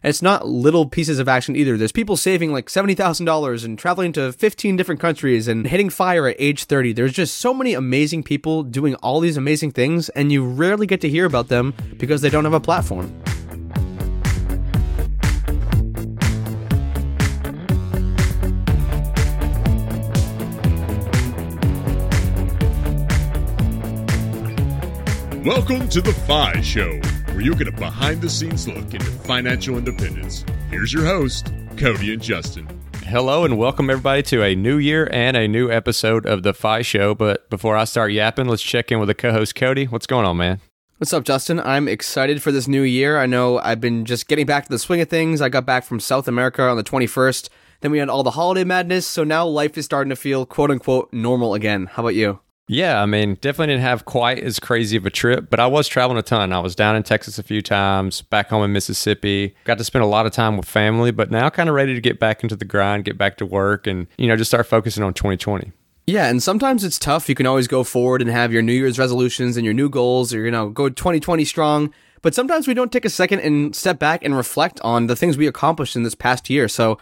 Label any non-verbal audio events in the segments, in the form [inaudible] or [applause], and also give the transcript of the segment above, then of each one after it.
And it's not little pieces of action either. There's people saving like $70,000 and traveling to 15 different countries and hitting fire at age 30. There's just so many amazing people doing all these amazing things, and you rarely get to hear about them because they don't have a platform. Welcome to the FI Show, where you'll get a behind the scenes look into financial independence. Here's your host, Cody and Justin. Hello and welcome everybody to a new year and a new episode of the FI Show. But before I start yapping, let's check in with the co-host Cody. What's going on, man? What's up, Justin? I'm excited for this new year. I know I've been just getting back to the swing of things. I got back from South America on the 21st. Then we had all the holiday madness, so now life is starting to feel quote unquote normal again. How about you? Yeah, I mean, definitely didn't have quite as crazy of a trip, but I was traveling a ton. I was down in Texas a few times, back home in Mississippi. Got to spend a lot of time with family, but now kind of ready to get back into the grind, get back to work, and, you know, just start focusing on 2020. Yeah, and sometimes it's tough. You can always go forward and have your New Year's resolutions and your new goals, or, you know, go 2020 strong. But sometimes we don't take a second and step back and reflect on the things we accomplished in this past year. So,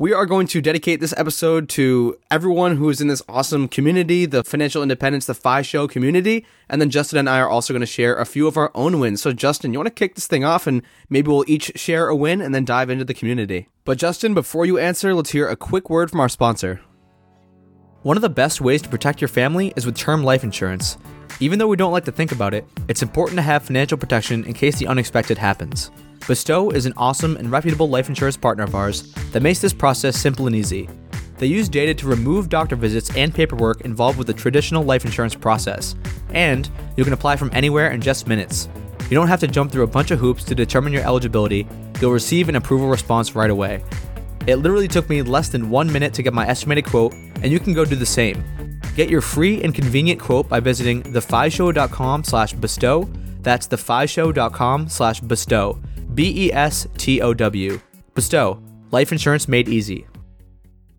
we are going to dedicate this episode to everyone who is in this awesome community, the Financial Independence, the FI Show community. And then Justin and I are also going to share a few of our own wins. So, Justin, you want to kick this thing off and maybe we'll each share a win and then dive into the community. But, Justin, before you answer, let's hear a quick word from our sponsor. One of the best ways to protect your family is with term life insurance. Even though we don't like to think about it, it's important to have financial protection in case the unexpected happens. Bestow is an awesome and reputable life insurance partner of ours that makes this process simple and easy. They use data to remove doctor visits and paperwork involved with the traditional life insurance process, and you can apply from anywhere in just minutes. You don't have to jump through a bunch of hoops to determine your eligibility, you'll receive an approval response right away. It literally took me less than one minute to get my estimated quote, and you can go do the same. Get your free and convenient quote by visiting thefishow.com slash bestow. That's thefishow.com slash bestow. B E S T O W. Bestow. Life insurance made easy.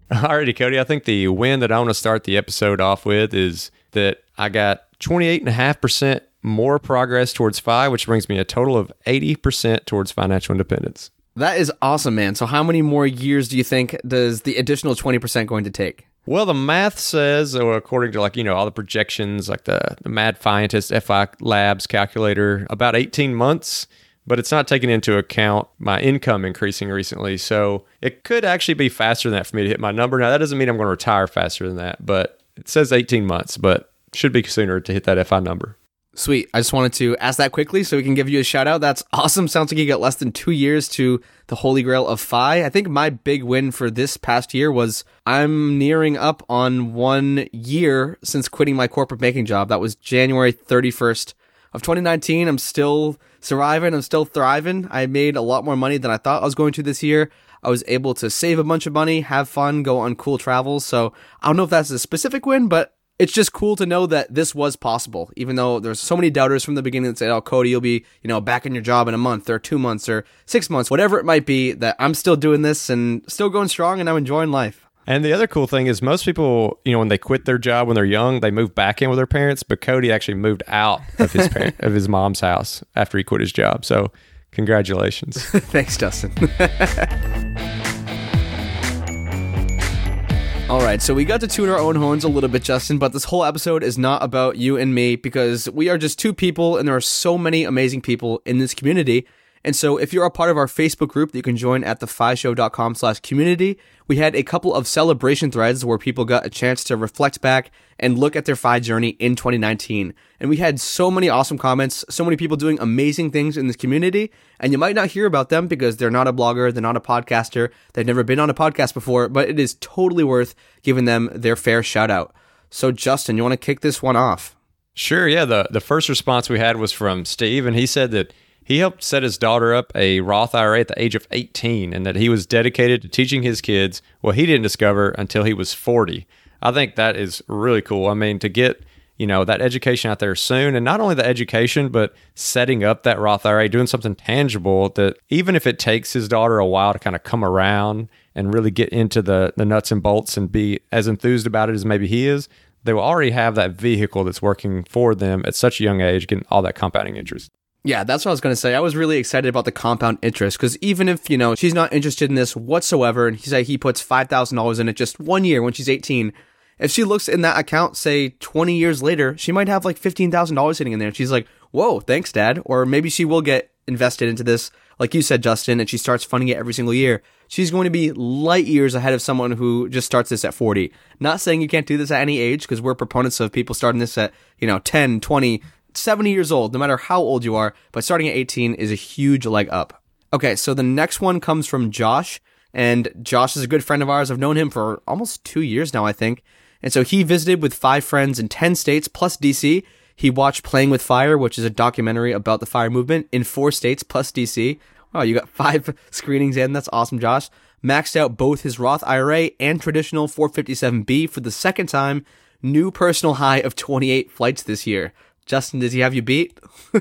Alrighty, Cody. I think the win that I want to start the episode off with is that I got 28.5% more progress towards FI, which brings me a total of 80% towards financial independence. That is awesome, man. So, how many more years do you think does the additional 20% going to take? Well, the math says, or according to like, you know, all the projections, like the, the Mad Fientist FI Labs calculator, about 18 months but it's not taking into account my income increasing recently. So it could actually be faster than that for me to hit my number. Now, that doesn't mean I'm going to retire faster than that, but it says 18 months, but should be sooner to hit that FI number. Sweet. I just wanted to ask that quickly so we can give you a shout out. That's awesome. Sounds like you got less than two years to the holy grail of FI. I think my big win for this past year was I'm nearing up on one year since quitting my corporate banking job. That was January 31st of 2019. I'm still surviving. I'm still thriving. I made a lot more money than I thought I was going to this year. I was able to save a bunch of money, have fun, go on cool travels. So I don't know if that's a specific win, but it's just cool to know that this was possible. Even though there's so many doubters from the beginning that said, "Oh, Cody, you'll be, you know, back in your job in a month or two months or six months, whatever it might be." That I'm still doing this and still going strong, and I'm enjoying life. And the other cool thing is most people, you know, when they quit their job when they're young, they move back in with their parents. But Cody actually moved out of his parent, [laughs] of his mom's house after he quit his job. So congratulations. [laughs] Thanks, Justin. [laughs] All right, so we got to tune our own horns a little bit, Justin, but this whole episode is not about you and me because we are just two people and there are so many amazing people in this community. And so if you're a part of our Facebook group that you can join at thefishow.com slash community, we had a couple of celebration threads where people got a chance to reflect back and look at their FI journey in 2019. And we had so many awesome comments, so many people doing amazing things in this community. And you might not hear about them because they're not a blogger, they're not a podcaster, they've never been on a podcast before, but it is totally worth giving them their fair shout out. So Justin, you want to kick this one off? Sure, yeah. The the first response we had was from Steve and he said that he helped set his daughter up a Roth IRA at the age of 18 and that he was dedicated to teaching his kids what he didn't discover until he was 40. I think that is really cool. I mean, to get, you know, that education out there soon and not only the education, but setting up that Roth IRA, doing something tangible that even if it takes his daughter a while to kind of come around and really get into the, the nuts and bolts and be as enthused about it as maybe he is, they will already have that vehicle that's working for them at such a young age, getting all that compounding interest. Yeah, that's what I was going to say. I was really excited about the compound interest because even if, you know, she's not interested in this whatsoever and he say he puts $5,000 in it just one year when she's 18, if she looks in that account, say 20 years later, she might have like $15,000 sitting in there. And she's like, whoa, thanks, dad. Or maybe she will get invested into this, like you said, Justin, and she starts funding it every single year. She's going to be light years ahead of someone who just starts this at 40. Not saying you can't do this at any age because we're proponents of people starting this at, you know, 10, 20, 70 years old, no matter how old you are, but starting at 18 is a huge leg up. Okay, so the next one comes from Josh, and Josh is a good friend of ours. I've known him for almost two years now, I think. And so he visited with FI friends in 10 states plus DC. He watched Playing with Fire, which is a documentary about the fire movement in four states plus DC. Wow, you got [laughs] five screenings in. That's awesome, Josh. Maxed out both his Roth IRA and traditional 457B for the second time. New personal high of 28 flights this year. Justin, does he have you beat? [laughs]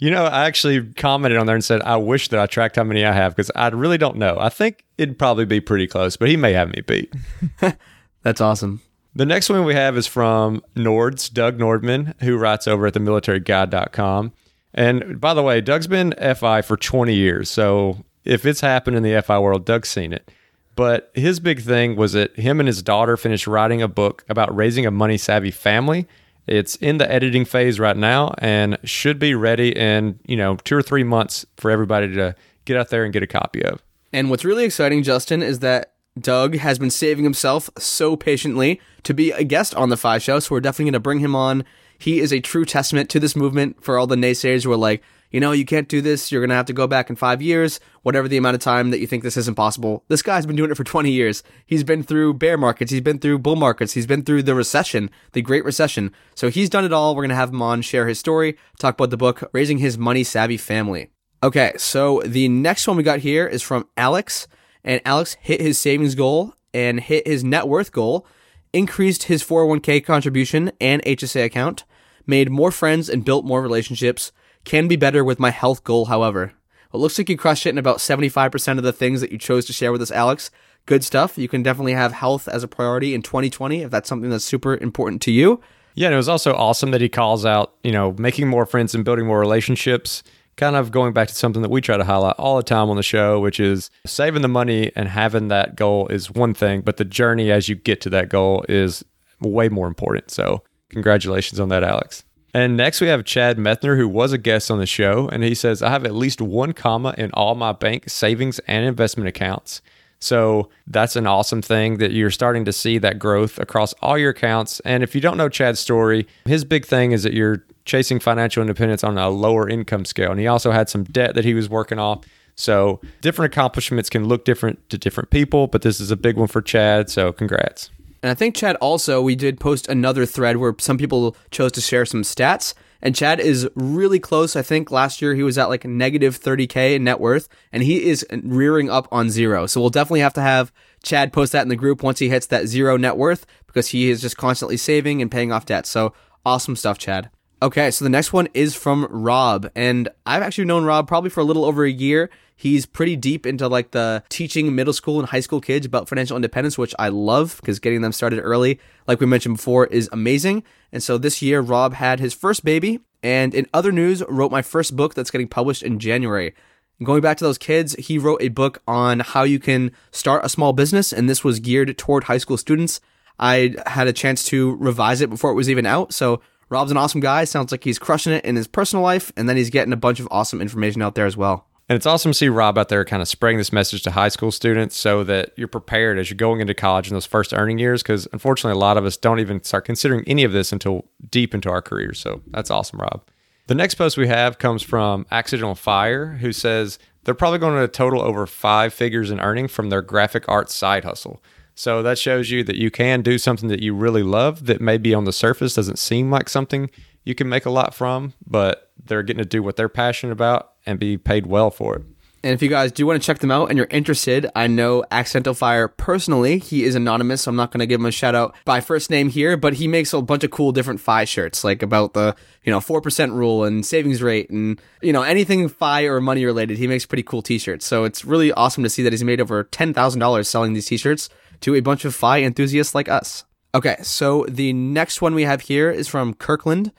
You know, I actually commented on there and said, I wish that I tracked how many I have because I really don't know. I think it'd probably be pretty close, but he may have me beat. [laughs] That's awesome. The next one we have is from Nords, Doug Nordman, who writes over at the militaryguide.com. And by the way, Doug's been FI for 20 years. So if it's happened in the FI world, Doug's seen it. But his big thing was that him and his daughter finished writing a book about raising a money savvy family it's in the editing phase right now and should be ready in, you know, two or three months for everybody to get out there and get a copy of. And what's really exciting, Justin, is that Doug has been saving himself so patiently to be a guest on the FI Show. So we're definitely going to bring him on. He is a true testament to this movement for all the naysayers who are like, you know, you can't do this. You're going to have to go back in five years, whatever the amount of time that you think this isn't possible. This guy's been doing it for [laughs] 20 years. He's been through bear markets. He's been through bull markets. He's been through the recession, the great recession. So he's done it all. We're going to have him on, share his story, talk about the book, Raising His Money Savvy Family. Okay. So the next one we got here is from Alex and Alex hit his savings goal and hit his net worth goal, increased his 401k contribution and HSA account, made more friends and built more relationships can be better with my health goal, however. It looks like you crushed it in about 75% of the things that you chose to share with us, Alex. Good stuff. You can definitely have health as a priority in 2020 if that's something that's super important to you. Yeah, and it was also awesome that he calls out, you know, making more friends and building more relationships. Kind of going back to something that we try to highlight all the time on the show, which is saving the money and having that goal is one thing, but the journey as you get to that goal is way more important. So, congratulations on that, Alex. And next we have Chad Methner, who was a guest on the show, and he says, I have at least one comma in all my bank savings and investment accounts. So that's an awesome thing that you're starting to see that growth across all your accounts. And if you don't know Chad's story, his big thing is that you're chasing financial independence on a lower income scale. And he also had some debt that he was working off. So different accomplishments can look different to different people, but this is a big one for Chad. So congrats. And I think Chad also, we did post another thread where some people chose to share some stats. And Chad is really close. I think last year he was at like negative 30K in net worth, and he is rearing up on zero. So we'll definitely have to have Chad post that in the group once he hits that zero net worth because he is just constantly saving and paying off debt. So awesome stuff, Chad. Okay, so the next one is from Rob. And I've actually known Rob probably for a little over a year. He's pretty deep into like the teaching middle school and high school kids about financial independence, which I love because getting them started early, like we mentioned before, is amazing. And so this year, Rob had his first baby, and in other news, wrote my first book that's getting published in January. Going back to those kids, he wrote a book on how you can start a small business, and this was geared toward high school students. I had a chance to revise it before it was even out, so Rob's an awesome guy. Sounds like he's crushing it in his personal life, and then he's getting a bunch of awesome information out there as well. And it's awesome to see Rob out there kind of spreading this message to high school students so that you're prepared as you're going into college in those first earning years. Because unfortunately, a lot of us don't even start considering any of this until deep into our careers. So that's awesome, Rob. The next post we have comes from Accidental Fire, who says they're probably going to total over five figures in earning from their graphic arts side hustle. So that shows you that you can do something that you really love that maybe on the surface doesn't seem like something you can make a lot from, but they're getting to do what they're passionate about and be paid well for it. And if you guys do want to check them out and you're interested, I know Accidental Fire personally. He is anonymous, so I'm not going to give him a shout out by first name here, but he makes a bunch of cool different FI shirts, like about the, you know, 4% rule and savings rate and, you know, anything FI or money related. He makes pretty cool t-shirts. So it's really awesome to see that he's made over $10,000 selling these t-shirts to a bunch of FI enthusiasts like us. Okay, so the next one we have here is from Kirkland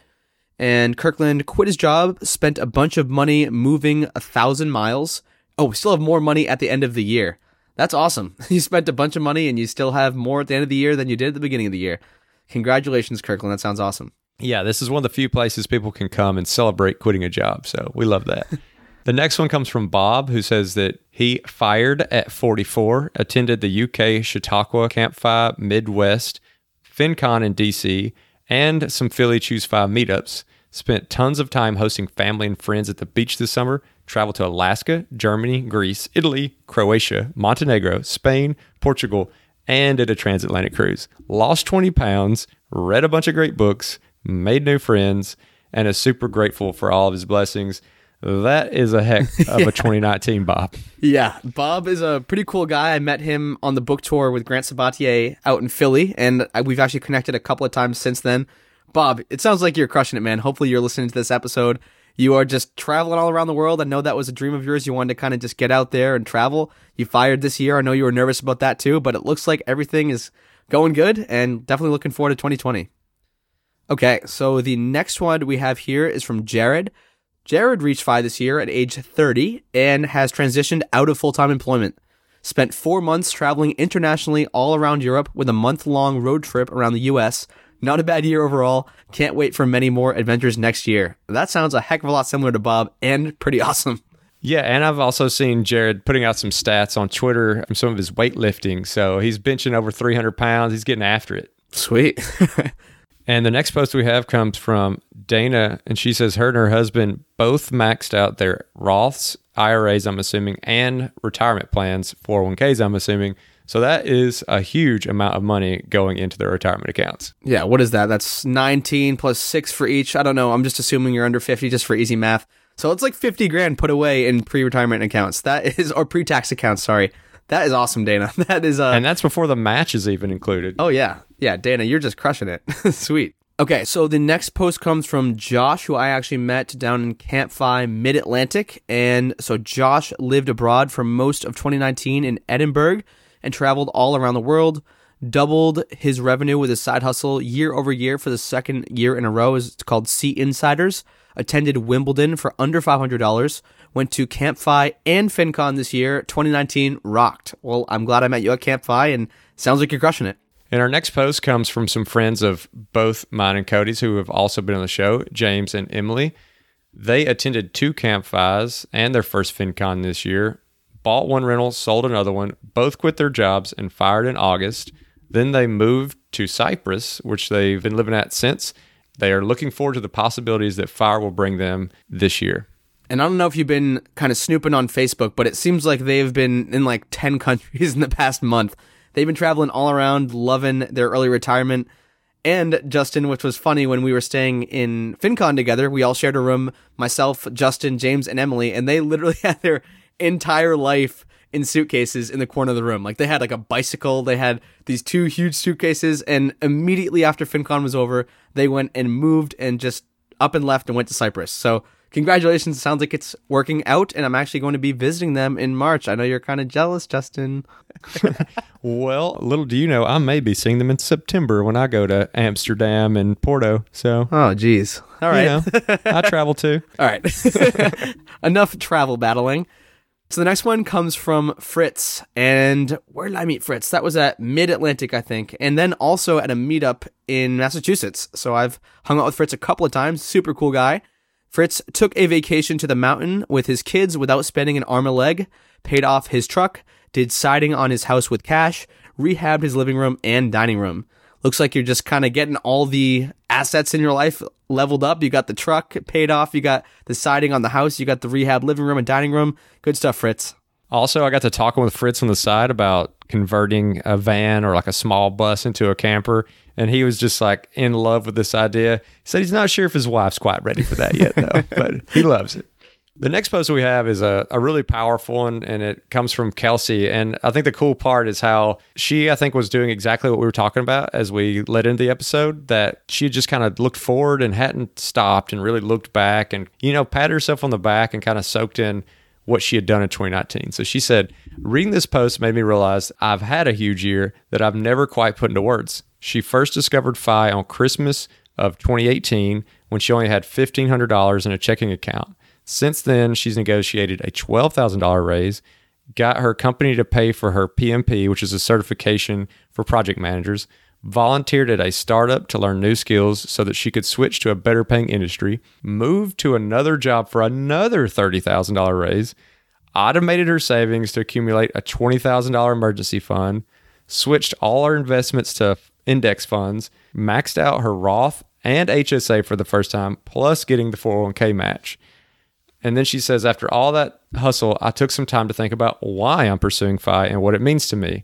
And Kirkland quit his job, spent a bunch of money moving a thousand miles. Oh, we still have more money at the end of the year. That's awesome. [laughs] You spent a bunch of money and you still have more at the end of the year than you did at the beginning of the year. Congratulations, Kirkland. That sounds awesome. Yeah, this is one of the few places people can come and celebrate quitting a job. So we love that. [laughs] the next one comes from Bob, who says that he fired at 44, attended the UK Chautauqua Camp FI Midwest, FinCon in DC, and some Philly ChooseFI meetups. Spent tons of time hosting family and friends at the beach this summer. Traveled to Alaska, Germany, Greece, Italy, Croatia, Montenegro, Spain, Portugal, and did a transatlantic cruise. Lost 20 pounds, read a bunch of great books, made new friends, and is super grateful for all of his blessings. That is a heck [laughs] of a 2019 Bob. Yeah, Bob is a pretty cool guy. I met him on the book tour with Grant Sabatier out in Philly, and we've actually connected a couple of times since then. Bob, it sounds like you're crushing it, man. Hopefully, you're listening to this episode. You are just traveling all around the world. I know that was a dream of yours. You wanted to kind of just get out there and travel. You fired this year. I know you were nervous about that too, but it looks like everything is going good and definitely looking forward to 2020. Okay, so the next one we have here is from Jared. Jared reached FI this year at age 30 and has transitioned out of full time employment. Spent four months traveling internationally all around Europe with a month long road trip around the US. Not a bad year overall. Can't wait for many more adventures next year. That sounds a heck of a lot similar to Bob and pretty [laughs] awesome. Yeah, and I've also seen Jared putting out some stats on Twitter from some of his weightlifting. So he's benching over 300 pounds. He's getting after it. Sweet. [laughs] And the next post we have comes from Dana, and she says her and her husband both maxed out their Roths, IRAs, I'm assuming, and retirement plans, 401ks, I'm assuming. So that is a huge amount of money going into their retirement accounts. Yeah, what is that? That's 19 plus 6 for each. I don't know. I'm just assuming you're under 50 just for easy math. So it's like 50 grand put away in pre-retirement accounts. That is or pre-tax accounts, sorry. That is awesome, Dana. [laughs] That is uh And that's before the match is even included. Oh yeah. Yeah, Dana, you're just crushing it. [laughs] Sweet. Okay, so the next post comes from Josh, who I actually met down in Camp FI Mid Atlantic. And so Josh lived abroad for most of 2019 in Edinburgh and traveled all around the world. Doubled his revenue with his side hustle year over year for the second year in a row. It's called Sea Insiders. Attended Wimbledon for under $500. Went to Camp FI and FinCon this year. 2019 rocked. Well, I'm glad I met you at Camp FI and sounds like you're crushing it. And our next post comes from some friends of both mine and Cody's who have also been on the show, James and Emily. They attended two Camp FIs and their first FinCon this year, bought one rental, sold another one, both quit their jobs and fired in August. Then they moved to Cyprus, which they've been living at since. They are looking forward to the possibilities that fire will bring them this year. And I don't know if you've been kind of snooping on Facebook, but it seems like they've been in like [laughs] 10 countries in the past month. They've been traveling all around, loving their early retirement. And Justin, which was funny when we were staying in FinCon together, we all shared a room, myself, Justin, James, and Emily, and they [laughs] literally had their entire life in suitcases in the corner of the room. Like they had like a bicycle, they had these two huge suitcases, and immediately after FinCon was over, they went and moved and just up and left and went to Cyprus. So congratulations. It sounds like it's working out, and I'm actually going to be visiting them in March. I know you're kind of jealous, Justin. [laughs] Well, little do you know, I may be seeing them in September when I go to Amsterdam and Porto. So, Oh, geez. All right. you know, I travel too. [laughs] All right. [laughs] Enough travel battling. So the next one comes from Fritz. And where did I meet Fritz? That was at Mid Atlantic, I think. And then also at a meetup in Massachusetts. So I've hung out with Fritz a couple of times. Super cool guy. Fritz took a vacation to the mountain with his kids without spending an arm or leg, paid off his truck, did siding on his house with cash, rehabbed his living room and dining room. Looks like you're just kind of getting all the assets in your life leveled up. You got the truck paid off, you got the siding on the house, you got the rehab living room and dining room. Good stuff, Fritz. Also, I got to talking with Fritz on the side about converting a van or like a small bus into a camper. And he was just like in love with this idea. He said he's not sure if his wife's quite ready for that yet, though, [laughs] but he loves it. The next post we have is a, a really powerful one, and it comes from Kelsey. And I think the cool part is how she, I think, was doing exactly what we were talking about as we led into the episode. That she just kind of looked forward and hadn't stopped and really looked back and, you know, patted herself on the back and kind of soaked in what she had done in 2019. So she said, Reading this post made me realize I've had a huge year that I've never quite put into words. She first discovered FI on Christmas of 2018 when she only had $1,500 in a checking account. Since then, she's negotiated a $12,000 raise, got her company to pay for her PMP, which is a certification for project managers, volunteered at a startup to learn new skills so that she could switch to a better paying industry, moved to another job for another $30,000 raise, automated her savings to accumulate a $20,000 emergency fund, switched all her investments to index funds, maxed out her Roth and HSA for the first time, plus getting the 401k match. And then she says, after all that hustle, I took some time to think about why I'm pursuing FI and what it means to me.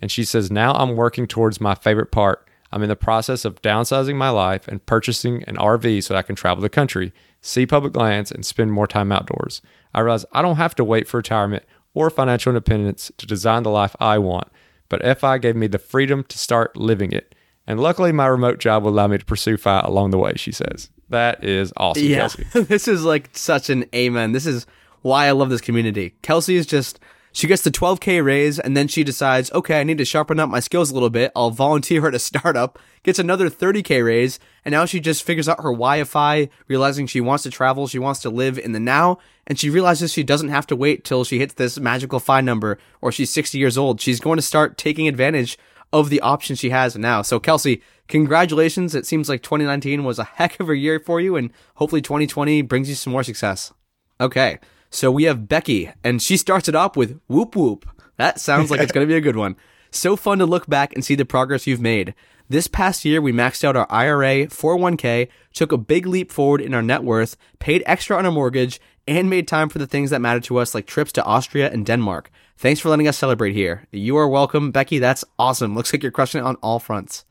And she says, now I'm working towards my favorite part. I'm in the process of downsizing my life and purchasing an RV so I can travel the country, see public lands, and spend more time outdoors. I realize I don't have to wait for retirement or financial independence to design the life I want, but FI gave me the freedom to start living it. And luckily, my remote job will allow me to pursue FI along the way, she says. That is awesome, Yeah, Kelsey. [laughs] this is like such an amen. This is why I love this community. Kelsey is just she gets the 12k raise and then she decides, okay, I need to sharpen up my skills a little bit. I'll volunteer at a [laughs] startup, gets another 30k raise, and now she just figures out her Wi Fi, realizing she wants to travel, she wants to live in the now, and she realizes she doesn't have to wait till she hits this magical FI number or she's 60 years old. She's going to start taking advantage of the options she has now. So Kelsey, congratulations. It seems like 2019 was a heck of a year for you and hopefully 2020 brings you some more success. Okay. So we have Becky and she starts it off with whoop whoop. That sounds like it's going to be a good one. [laughs] So fun to look back and see the progress you've made. This past year, we maxed out our IRA, 401k, took a big leap forward in our net worth, paid extra on our mortgage, and made time for the things that matter to us like trips to Austria and Denmark. Thanks for letting us celebrate here. You are welcome, Becky. That's awesome. Looks like you're crushing it on all fronts.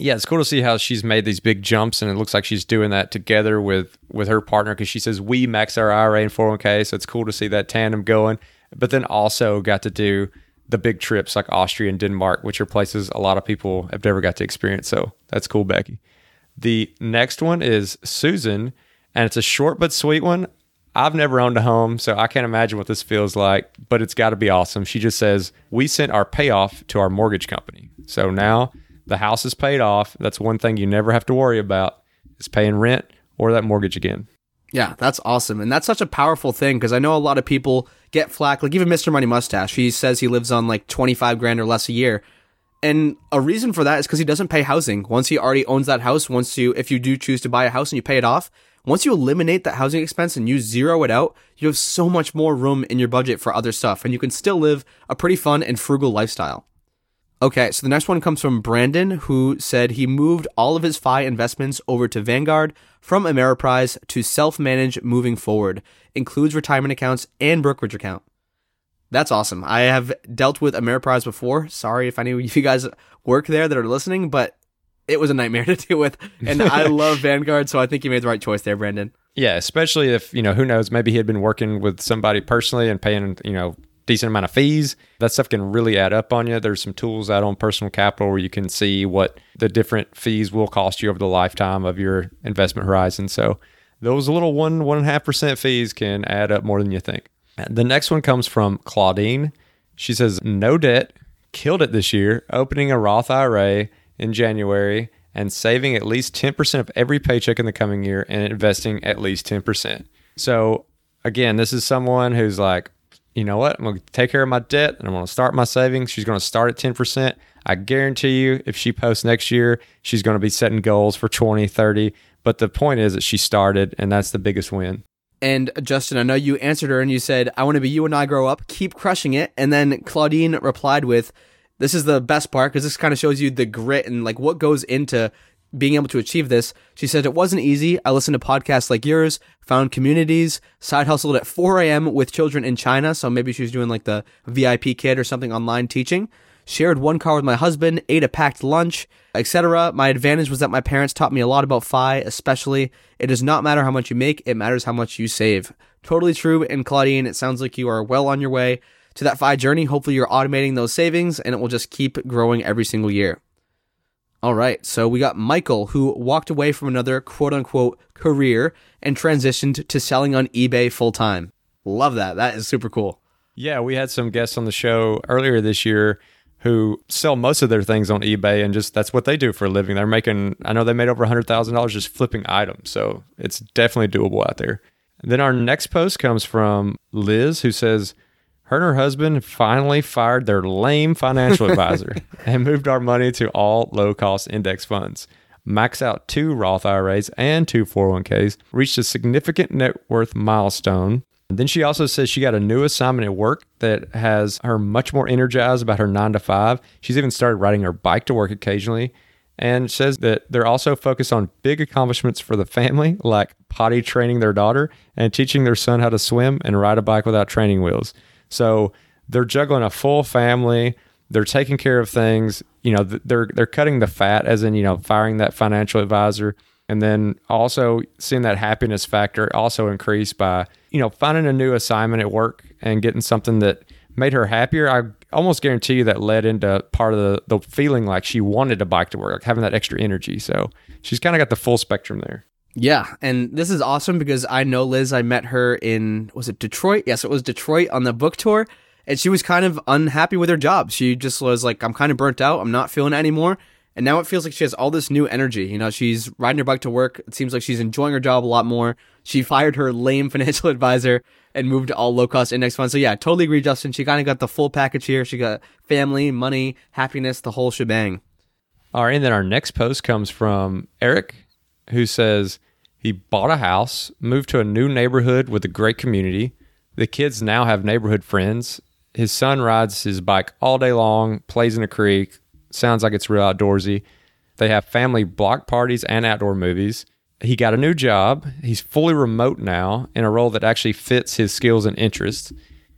Yeah, it's cool to see how she's made these big jumps, and it looks like she's doing that together with with her partner because she says we max our IRA and 401k, so it's cool to see that tandem going. But then also got to do the big trips like Austria and Denmark, which are places a lot of people have never got to experience. So that's cool, Becky. The next one is Susan, and it's a short but sweet one. I've never owned a home, so I can't imagine what this feels like, but it's got to be awesome. She just says, We sent our payoff to our mortgage company. So now the house is paid off. That's one thing you never have to worry about is paying rent or that mortgage again. Yeah, that's awesome. And that's such a powerful thing because I know a lot of people get flack. Like even Mr. Money Mustache, he says he lives on like 25 grand or less a year. And a reason for that is because he doesn't pay housing. Once he already owns that house, once you, if you do choose to buy a house and you pay it off, once you eliminate that housing expense and you zero it out, you have so much more room in your budget for other stuff and you can still live a pretty fun and frugal lifestyle. Okay, so the next one comes from Brandon, who said he moved all of his FI investments over to Vanguard from Ameriprise to self-manage moving forward. Includes retirement accounts and brokerage account. That's awesome. I have dealt with Ameriprise before. Sorry if any of you guys work there that are listening, but it was a nightmare [laughs] to deal with. And I [laughs] love Vanguard, so I think you made the right choice there, Brandon. Yeah, especially if, you know, who knows, maybe he had been working with somebody personally and paying, you know, decent amount of fees. That stuff can really add up on you. There's some tools out on personal capital where you can see what the different fees will cost you over the lifetime of your investment horizon. So those little one, one and a half percent fees can add up more than you think. The next one comes from Claudine. She says, no debt, killed it this year, opening a Roth IRA in January and saving at least 10% of every paycheck in the coming year and investing at least 10%. So, again, this is someone who's like, you know what? I'm going to take care of my debt and I'm going to start my savings. She's going to start at 10%. I guarantee you, if she posts next year, she's going to be setting goals for 20, 30. But the point is that she started, and that's the biggest win. And Justin, I know you answered her and you said, I want to be you when I grow up. Keep crushing it. And then Claudine replied with, This is the best part because this kind of shows you the grit and like what goes into being able to achieve this. She said, It wasn't easy. I listened to podcasts like yours, found communities, side hustled at 4 a.m. with children in China. So maybe she was doing like the VIPKid or something online teaching. Shared one car with my husband, ate a packed lunch, etc. My advantage was that my parents taught me a lot about FI, especially it does not matter how much you make, it matters how much you save. Totally true. And Claudine, it sounds like you are well on your way to that FI journey. Hopefully you're automating those savings and it will just keep growing every single year. All right. So we got Michael who walked away from another quote unquote career and transitioned to selling on eBay full time. Love that. That is super cool. Yeah, we had some guests on the show earlier this year who sell most of their things on eBay and just that's what they do for a living. They're making, I know they made over $100,000 just flipping items. So it's definitely doable out there. And then our next post comes from Liz, who says, her and her husband finally fired their lame financial [laughs] advisor and moved our money to all low cost index funds. Max out two Roth IRAs and two 401ks, reached a significant net worth milestone. Then she also says she got a new assignment at work that has her much more energized about her nine to five. She's even started riding her bike to work occasionally and says that they're also focused on big accomplishments for the family, like potty training their daughter and teaching their son how to swim and ride a bike without training wheels. So they're juggling a full family. They're taking care of things. You know, they're they're cutting the fat, as in you know, firing that financial advisor, and then also seeing that happiness factor also increase by you know finding a new assignment at work and getting something that made her happier. I almost guarantee you that led into part of the, the feeling like she wanted to bike to work, like having that extra energy. So she's kind of got the full spectrum there. Yeah, and this is awesome because I know Liz. I met her in was it Detroit? Yes, it was Detroit on the book tour, and she was kind of unhappy with her job. She just was like, "I'm kind of burnt out. I'm not feeling it anymore." And now it feels like she has all this new energy. You know, she's riding her bike to work. It seems like she's enjoying her job a lot more. She fired her lame [laughs] financial advisor and moved to all low cost index funds. So yeah, totally agree, Justin. She kind of got the full package here. She got family, money, happiness, the whole shebang. All right, and then our next post comes from Eric who says he bought a house, moved to a new neighborhood with a great community. The kids now have neighborhood friends. His son rides his bike all day long, plays in a creek. Sounds like it's real outdoorsy. They have family block parties and outdoor movies. He got a new job. He's fully remote now in a role that actually fits his skills and interests.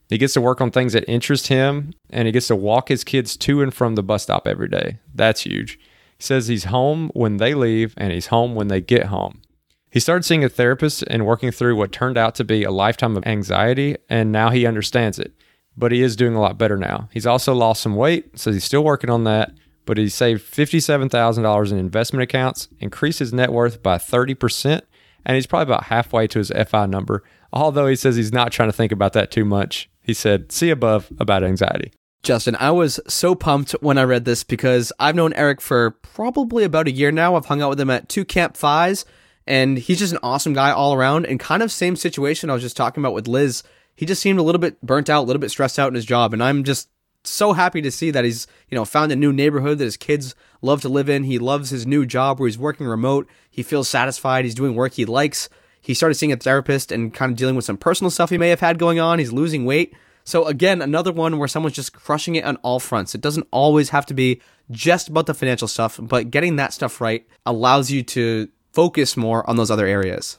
He gets to work on things that interest him and he gets to walk his kids to and from the bus stop every day. That's huge. Says he's home when they leave and he's home when they get home. He started seeing a therapist and working through what turned out to be a lifetime of anxiety, and now he understands it. But he is doing a lot better now. He's also lost some weight, so he's still working on that. But he saved $57,000 in investment accounts, increased his net worth by 30%, and he's probably about halfway to his FI number. Although he says he's not trying to think about that too much. He said, see above about anxiety. Justin, I was so pumped when I read this because I've known Eric for probably about a year now. I've hung out with him at two Camp FIs, and he's just an awesome guy all around. And kind of same situation I was just talking about with Liz. He just seemed a little bit burnt out, a little bit stressed out in his job, and I'm just so happy to see that he's you know found a new neighborhood that his kids love to live in. He loves his new job where he's working remote. He feels satisfied. He's doing work he likes. He started seeing a therapist and kind of dealing with some personal stuff he may have had going on. He's losing weight. So again, another one where someone's just crushing it on all fronts. It doesn't always have to be just about the financial stuff, but getting that stuff right allows you to focus more on those other areas.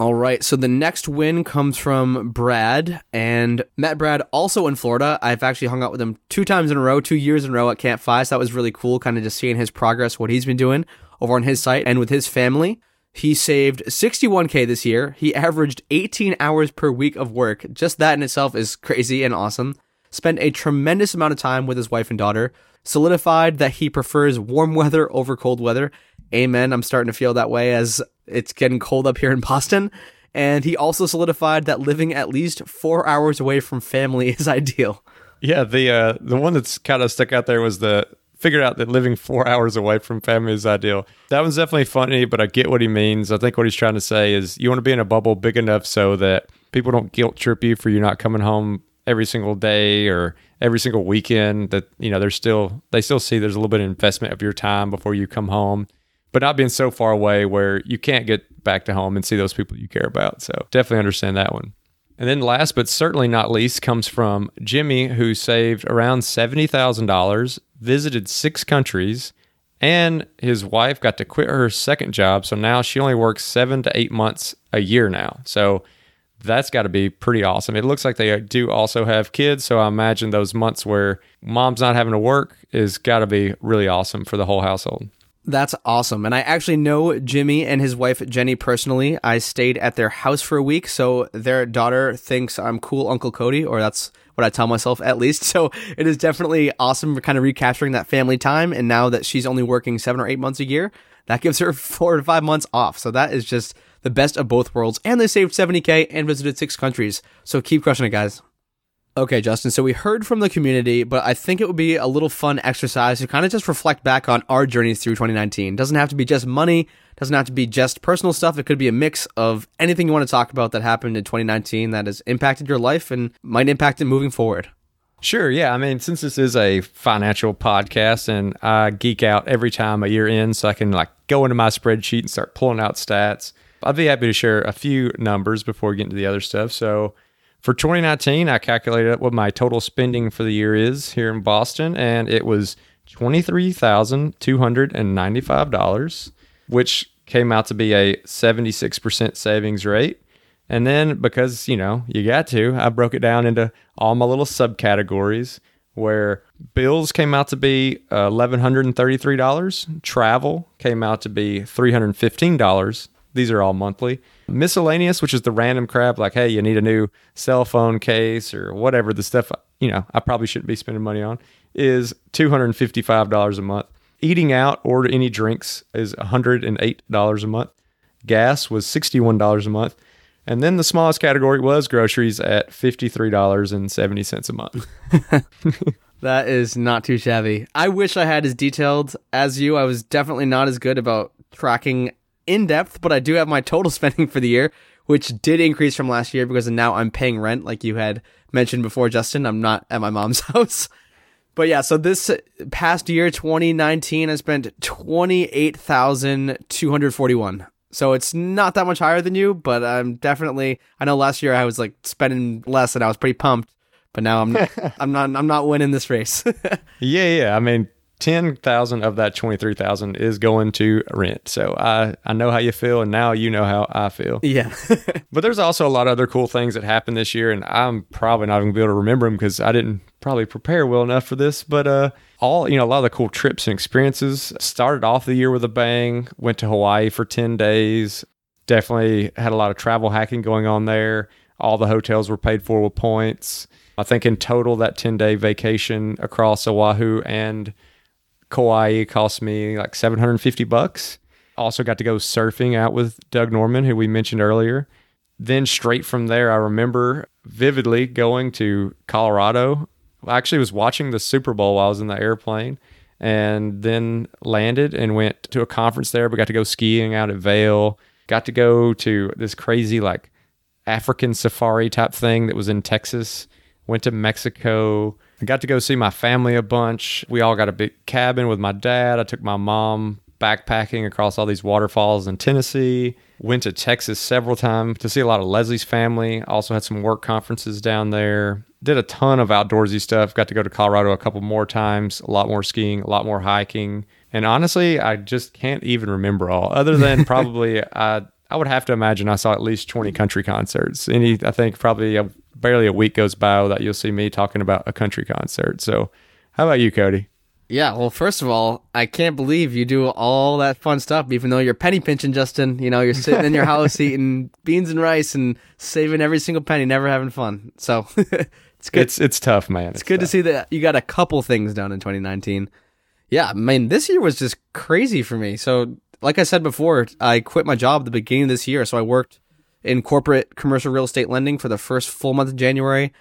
All right, so the next win comes from Brad, and met Brad also in Florida. I've actually hung out with him two times in a row, two years in a row at Camp FI. so that was really cool, kind of just seeing his progress, what he's been doing over on his site and with his family. He saved 61K this year. He averaged 18 hours per week of work. Just that in itself is crazy and awesome. Spent a tremendous amount of time with his wife and daughter. Solidified that he prefers warm [laughs] weather over cold weather. Amen. I'm starting to feel that way as it's getting cold up here in Boston. And he also solidified that living at least four hours away from family [laughs] is ideal. Yeah, the uh, the one that's kind of stuck out there was the figured out that living four [laughs] hours away from family is ideal. That one's definitely funny, but I get what he means. I think what he's trying to say is you want to be in a bubble big enough so that people don't guilt trip you for you not coming home every single day or every single weekend. That you know, there's still they still see there's a little bit of investment of your time before you come home, but not being so far away where you can't get back to home and see those people you care about. So definitely understand that one. And then last but certainly not least comes from Jimmy, who saved around $70,000, visited six countries, and his wife got to quit her second job. So now she only works seven to eight months a year now. So that's got to be pretty awesome. It looks like they do also have kids. So I imagine those months where mom's not having to work is got to be really awesome for the whole household. That's awesome. And I actually know Jimmy and his wife Jenny personally. I stayed at their house for a week, so their daughter thinks I'm cool Uncle Cody, or that's what I tell myself at least. [laughs] So it is definitely awesome for kind of recapturing that family time. And now that she's only working seven or eight months a year, that gives her [laughs] four to five months off. So that is just the best of both worlds. And they saved 70K and visited six countries. So keep crushing it, guys. Okay, Justin. So we heard from the community, but I think it would be a little fun exercise to kind of just reflect back on our journeys through 2019. Doesn't have to be just money, doesn't have to be just personal stuff. It could be a mix of anything you want to talk about that happened in 2019 that has impacted your life and might impact it moving forward. Sure. Yeah. I mean, since this is a financial podcast and I geek out every time a year ends, so I can like go into my spreadsheet and start pulling out stats, I'd be happy to share a few numbers before we get into the other stuff. So, for 2019, I calculated what my total spending for the year is here in Boston, and it was $23,295, which came out to be a 76% savings rate. And then because, you know, you got to, I broke it down into all my little subcategories where bills came out to be uh, $1,133, travel came out to be $315. These are all monthly. Miscellaneous, which is the random crap like, hey, you need a new cell phone case or whatever the stuff, you know, I probably shouldn't be spending money on, is $255 a month. Eating out or any drinks is $108 a month. Gas was $61 a month. And then the smallest category was groceries at $53.70 a month. [laughs] [laughs] that is not too shabby. I wish I had as detailed as you. I was definitely not as good about tracking in depth, but I do have my total [laughs] spending for the year, which did increase from last year because now I'm paying rent, like you had mentioned before, Justin. I'm not at my mom's [laughs] house. But yeah, so this past year, 2019, I spent 28,241. So it's not that much higher than you, but I'm definitely, I know last year I was like spending less and I was pretty pumped, but now I'm, [laughs] I'm not, I'm not winning this race. yeah. Yeah. I mean, ten thousand of that twenty three thousand is going to rent. So I I know how you feel, and now you know how I feel. Yeah. [laughs] but there's also a lot of other cool things that happened this year, and I'm probably not even be able to remember them because I didn't probably prepare well enough for this. But uh, all you know, a lot of the cool trips and experiences started off the year with a bang. Went to Hawaii for ten days. Definitely had a lot of travel hacking going on there. All the hotels were paid for with points. I think in total that 10 day vacation across Oahu and Kauai cost me like 750 bucks. Also got to go surfing out with Doug Nordman, who we mentioned earlier. Then straight from there, I remember vividly going to Colorado. I actually was watching the Super Bowl while I was in the airplane and then landed and went to a conference there, but got to go skiing out at Vail. Got to go to this crazy like African safari type thing that was in Texas. Went to Mexico I got to go see my family a bunch. We all got a big cabin with my dad. I took my mom backpacking across all these waterfalls in Tennessee. Went to Texas several times to see a lot of Leslie's family. Also had some work conferences down there. Did a ton of outdoorsy stuff. Got to go to Colorado a couple more times. A lot more skiing, a lot more hiking. And honestly, I just can't even remember all. Other than [laughs] probably I I would have to imagine I saw at least 20 country concerts. Any I think probably barely a week goes by that you'll see me talking about a country concert. So, how about you, Cody? Yeah, well, first of all, I can't believe you do all that fun stuff, even though you're penny pinching, Justin. You know, you're sitting in your [laughs] house eating beans and rice and saving every single penny, never having fun. So [laughs] it's good. It's it's tough, man. It's, it's good tough. to see that you got a couple things done in 2019. Yeah, I mean, this year was just crazy for me. So, like I said before, I quit my job at the beginning of this year, so I worked in corporate commercial real estate lending for the first full month of January.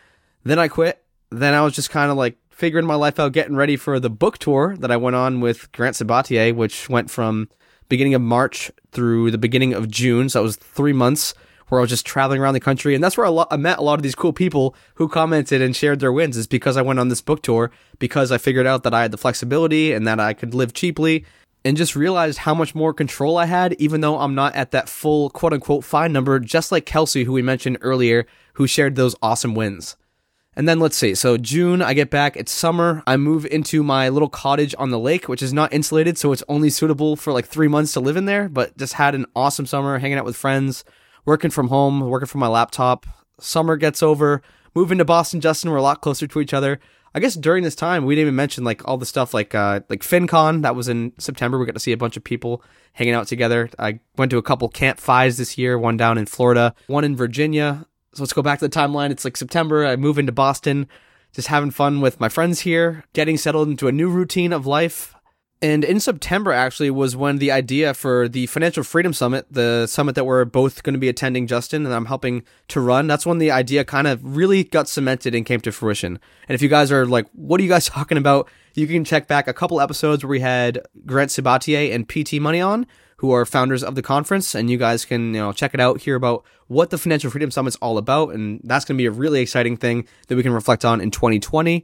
Then I quit. Then I was just kind of like figuring my life out, getting ready for the book tour that I went on with Grant Sabatier, which went from beginning of March through the beginning of June. So it was three months where I was just traveling around the country. And that's where I, I met a lot of these cool people who commented and shared their wins is because I went on this book tour because I figured out that I had the flexibility and that I could live cheaply and just realized how much more control I had, even though I'm not at that full quote unquote FI number, just like Kelsey, who we mentioned earlier, who shared those awesome wins. And then let's see. So June, I get back. It's summer. I move into my little cottage on the lake, which is not insulated, so it's only suitable for like three months to live in there. But just had an awesome summer, hanging out with friends, working from home, working from my laptop. Summer gets over. Moving to Boston, Justin. We're a lot closer to each other. I guess during this time we didn't even mention like all the stuff like uh like FinCon that was in September. We got to see a bunch of people hanging out together. I went to a couple Camp FIs this year, one down in Florida, one in Virginia. So let's go back to the timeline. It's like September. I move into Boston, just having fun with my friends here, getting settled into a new routine of life. And in September, actually, was when the idea for the Financial Freedom Summit, the summit that we're both going to be attending, Justin, and I'm helping to run, that's when the idea kind of really got cemented and came to fruition. And if you guys are like, what are you guys [laughs] talking about? You can check back a couple episodes where we had Grant Sabatier and PT Money on, who are founders of the conference, and you guys can, you know, check it out, hear about what the Financial Freedom Summit is all about. And that's going to be a really exciting thing that we can reflect on in 2020.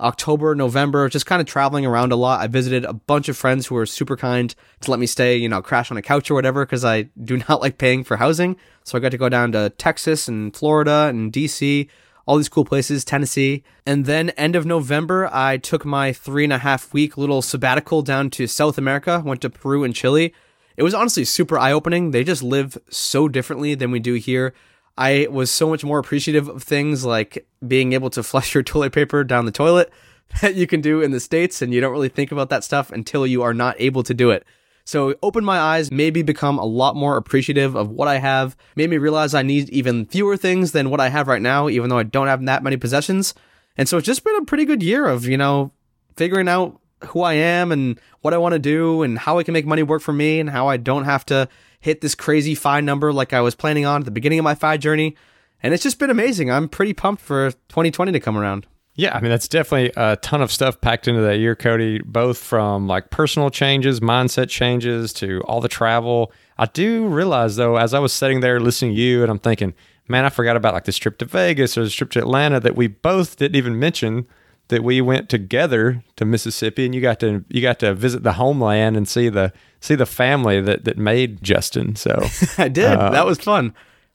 October, November, just kind of traveling around a lot. I visited a bunch of friends who were super kind to let me stay, you know, crash on a couch or whatever, because I do [laughs] not like paying for housing. So I got to go down to Texas and Florida and DC, all these cool places, Tennessee. And then end of November, I took my three and a half week little sabbatical down to South America, went to Peru and Chile. It was honestly super eye opening. They just live so differently than we do here. I was so much more appreciative of things like being able to [laughs] flush your toilet paper down the toilet [laughs] that you can do in the States, and you don't really think about that stuff until you are not able to do it. So open my eyes, maybe become a lot more appreciative of what I have, made me realize I need even fewer things than what I have right now, even though I don't have that many possessions. And so it's just been a pretty good year of, you know, figuring out who I am and what I want to do and how I can make money work for me and how I don't have to hit this crazy FI number like I was planning on at the beginning of my FI journey. And it's just been amazing. I'm pretty pumped for 2020 to come around. Yeah, I mean that's definitely a ton of stuff packed into that year, Cody. Both from like personal changes, mindset changes, to all the travel. I do realize though, as I was sitting there listening to you, and I'm thinking, man, I forgot about like this trip to Vegas or this trip to Atlanta that we both didn't even mention that we went together to Mississippi, and you got to you got to visit the homeland and see the see the family that that made Justin. So [laughs] I did. Uh, that was fun.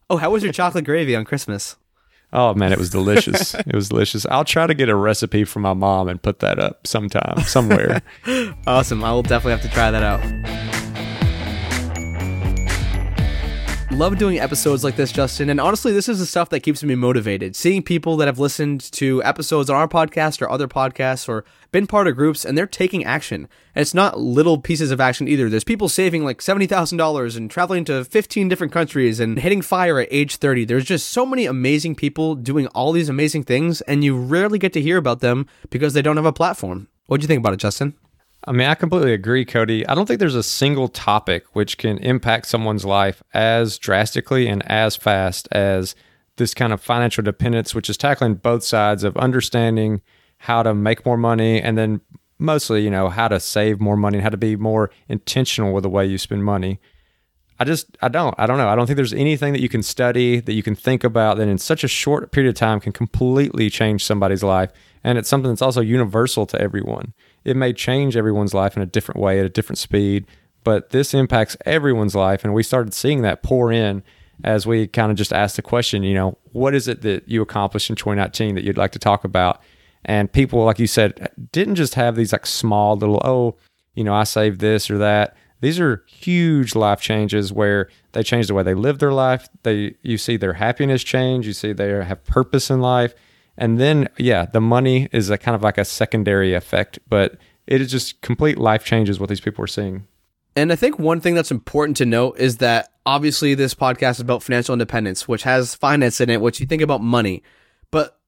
Oh, how was your chocolate gravy on Christmas? Oh man, it was delicious. [laughs] it was delicious. I'll try to get a recipe from my mom and put that up sometime, somewhere. [laughs] awesome. I will definitely have to try that out. Love doing episodes like this, Justin. And honestly, this is the stuff that keeps me motivated. Seeing people that have listened to episodes on our podcast or other podcasts or been part of groups and they're taking action. And it's not little pieces of action either. There's people saving like $70,000 and traveling to 15 different countries and hitting fire at age 30. There's just so many amazing people doing all these amazing things, and you rarely get to hear about them because they don't have a platform. What do you think about it, Justin? I mean, I completely agree, Cody. I don't think there's a single topic which can impact someone's life as drastically and as fast as this kind of financial dependence, which is tackling both sides of understanding how to make more money and then mostly, you know, how to save more money and how to be more intentional with the way you spend money. I just, I don't, I don't know. I don't think there's anything that you can study, that you can think about that in such a short period of time can completely change somebody's life. And it's something that's also universal to everyone it may change everyone's life in a different way at a different speed, but this impacts everyone's life. And we started seeing that pour in as we kind of just asked the question, you know, what is it that you accomplished in 2019 that you'd like to talk about? And people, like you said, didn't just have these like small little, oh, you know, I saved this or that. These are huge life changes where they change the way they live their life. They you see their happiness change. You see they have purpose in life and then, yeah, the money is a kind of like a secondary effect, but it is just complete life changes what these people are seeing. And I think one thing that's important to note is that obviously this podcast is about financial independence, which has finance in it, which you think about money. But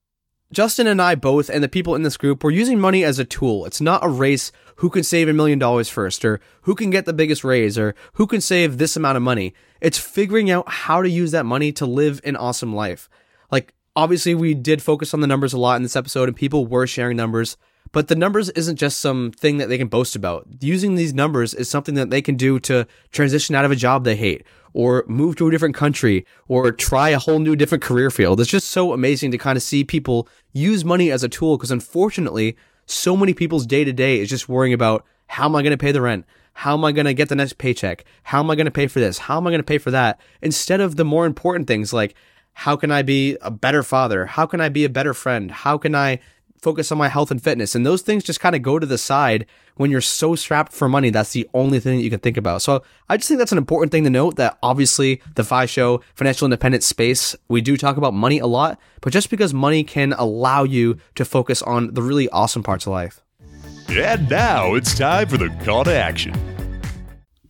Justin and I both, and the people in this group, we're using money as a tool. It's not a race who can save a million dollars first, or who can get the biggest raise, or who can save this amount of money. It's figuring out how to use that money to live an awesome life. Like, obviously we did focus on the numbers a lot in this episode and people were sharing numbers but the numbers isn't just some thing that they can boast about using these numbers is something that they can do to transition out of a job they hate or move to a different country or try a whole new different career field it's just so amazing to kind of see people use money as a tool because unfortunately so many people's day to day is just worrying about how am i going to pay the rent how am I going to get the next paycheck? How am I going to pay for this? How am I going to pay for that? Instead of the more important things like how can I be a better father? How can I be a better friend? How can I focus on my health and fitness? And those things just kind of go to the side when you're so strapped for money. That's the only thing that you can think about. So I just think that's an important thing to note that obviously the FI show, financial independence space, we do talk about money a lot, but just because money can allow you to focus on the really awesome parts of life. And now it's time for the call to action.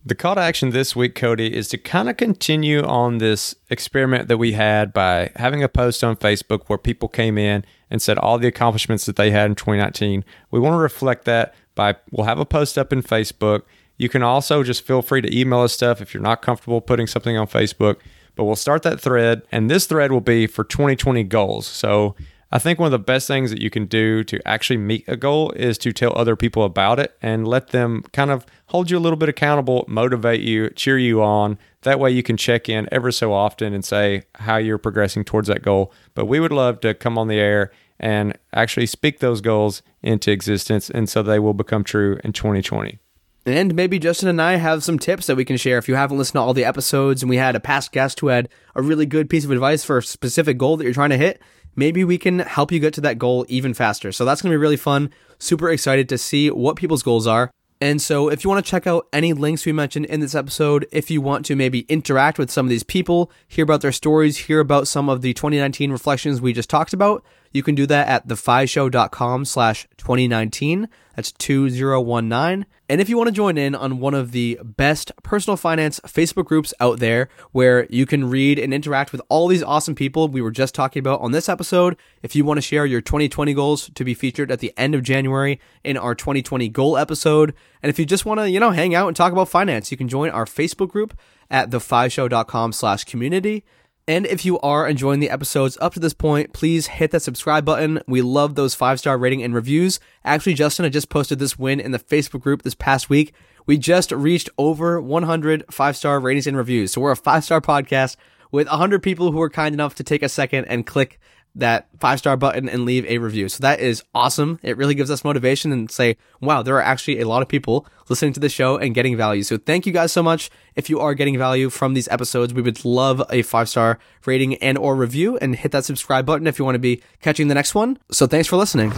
The call to action this week, Cody, is to kind of continue on this experiment that we had by having a post on Facebook where people came in and said all the accomplishments that they had in 2019. We want to reflect that, by we'll have a post up in Facebook. You can also just feel free to email us stuff if you're not comfortable putting something on Facebook. But we'll start that thread, and this thread will be for 2020 goals. So I think one of the best things that you can do to actually meet a goal is to tell other people about it and let them kind of hold you a little bit accountable, motivate you, cheer you on. That way you can check in ever so often and say how you're progressing towards that goal. But we would love to come on the air and actually speak those goals into existence and so they will become true in 2020. And maybe Justin and I have some tips that we can share. If you haven't listened to all the episodes and we had a past guest who had a really good piece of advice for a specific goal that you're trying to hit, maybe we can help you get to that goal even faster. So that's going to be really fun. Super excited to see what people's goals are. And so, if you want to check out any links we mentioned in this episode, if you want to maybe interact with some of these people, hear about their stories, hear about some of the 2019 reflections we just talked about, you can do that at thefishow.com slash 2019. That's 2019. And if you want to join in on one of the best personal finance Facebook groups out there where you can read and interact with all these awesome people we were just talking about on this episode, if you want to share your 2020 goals to be featured at the end of January in our 2020 goal episode, and if you just want to, you know, hang out and talk about finance, you can join our Facebook group at thefishow.com slash community. And if you are enjoying the episodes up to this point, please hit that subscribe button. We love those five star rating and reviews. Actually, Justin, I just posted this win in the Facebook group this past week. We just reached over 100 five star ratings and reviews. So we're a five star podcast with 100 people who were kind enough to take a second and click that five star button and leave a review. So that is awesome. It really gives us motivation and say, wow, there are actually a lot of people listening to the show and getting value. So thank you guys so much. If you are getting value from these episodes, we would love a five star rating and or review and hit that subscribe button if you want to be catching the next one. So thanks for listening.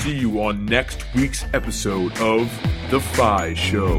See you on next week's episode of The FI Show.